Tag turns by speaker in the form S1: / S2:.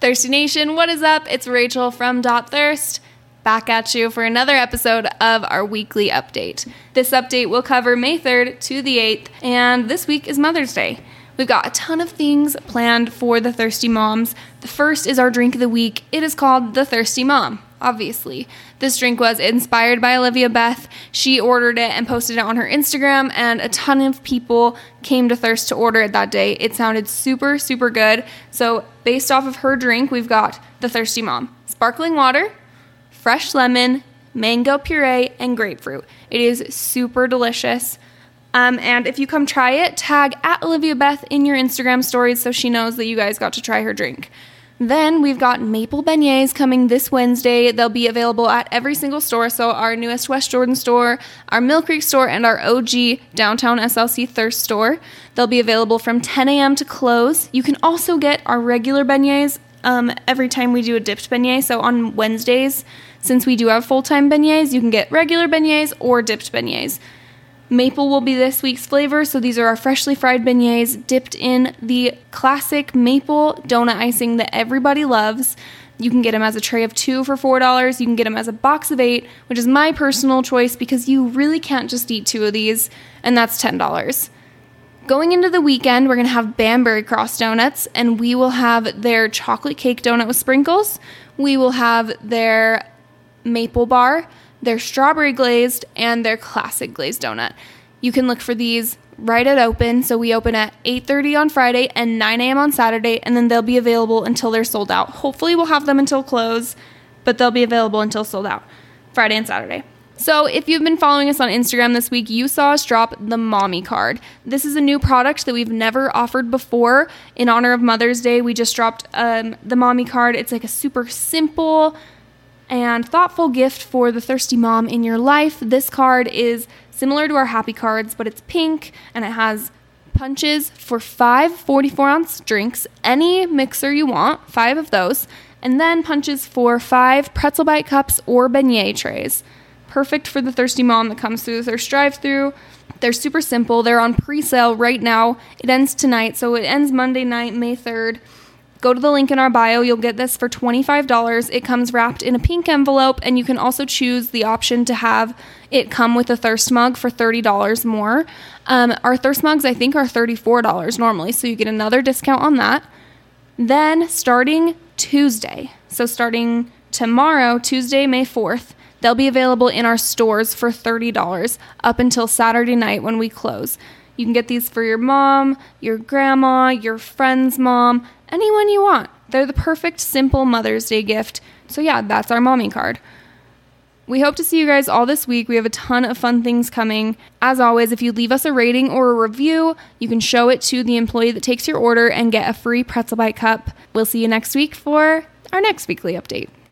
S1: Thirsty Nation, what is up? It's Rachel from Dot Thirst. Back at you for another episode of our weekly update. This update will cover May 3rd to the 8th, and this week is Mother's Day. We've got a ton of things planned for the Thirsty Moms. The first is our drink of the week. It is called the Thirsty Mom, obviously. This drink was inspired by Olivia Beth. She ordered it and posted it on her Instagram, and a ton of people came to Thirst to order it that day. It sounded super, super good. So, based off of her drink, we've got the Thirsty Mom sparkling water, fresh lemon, mango puree, and grapefruit. It is super delicious. Um, and if you come try it, tag at Olivia Beth in your Instagram stories so she knows that you guys got to try her drink. Then we've got maple beignets coming this Wednesday. They'll be available at every single store. So, our newest West Jordan store, our Mill Creek store, and our OG downtown SLC Thirst store. They'll be available from 10 a.m. to close. You can also get our regular beignets um, every time we do a dipped beignet. So, on Wednesdays, since we do have full time beignets, you can get regular beignets or dipped beignets. Maple will be this week's flavor, so these are our freshly fried beignets dipped in the classic maple donut icing that everybody loves. You can get them as a tray of two for $4. You can get them as a box of eight, which is my personal choice because you really can't just eat two of these, and that's $10. Going into the weekend, we're going to have Banbury Cross Donuts, and we will have their chocolate cake donut with sprinkles. We will have their maple bar their strawberry glazed, and their classic glazed donut. You can look for these right at open. So we open at 8:30 on Friday and 9 a.m. on Saturday, and then they'll be available until they're sold out. Hopefully, we'll have them until close, but they'll be available until sold out Friday and Saturday. So, if you've been following us on Instagram this week, you saw us drop the Mommy Card. This is a new product that we've never offered before. In honor of Mother's Day, we just dropped um, the Mommy Card. It's like a super simple, and thoughtful gift for the thirsty mom in your life. This card is similar to our happy cards, but it's pink and it has punches for five 44 ounce drinks, any mixer you want, five of those, and then punches for five pretzel bite cups or beignet trays. Perfect for the thirsty mom that comes through the thirst drive through. They're super simple. They're on pre sale right now. It ends tonight, so it ends Monday night, May 3rd. Go to the link in our bio. You'll get this for $25. It comes wrapped in a pink envelope, and you can also choose the option to have it come with a thirst mug for $30 more. Um, our thirst mugs, I think, are $34 normally, so you get another discount on that. Then, starting Tuesday, so starting tomorrow, Tuesday, May 4th, they'll be available in our stores for $30 up until Saturday night when we close. You can get these for your mom, your grandma, your friend's mom, anyone you want. They're the perfect, simple Mother's Day gift. So, yeah, that's our mommy card. We hope to see you guys all this week. We have a ton of fun things coming. As always, if you leave us a rating or a review, you can show it to the employee that takes your order and get a free pretzel bite cup. We'll see you next week for our next weekly update.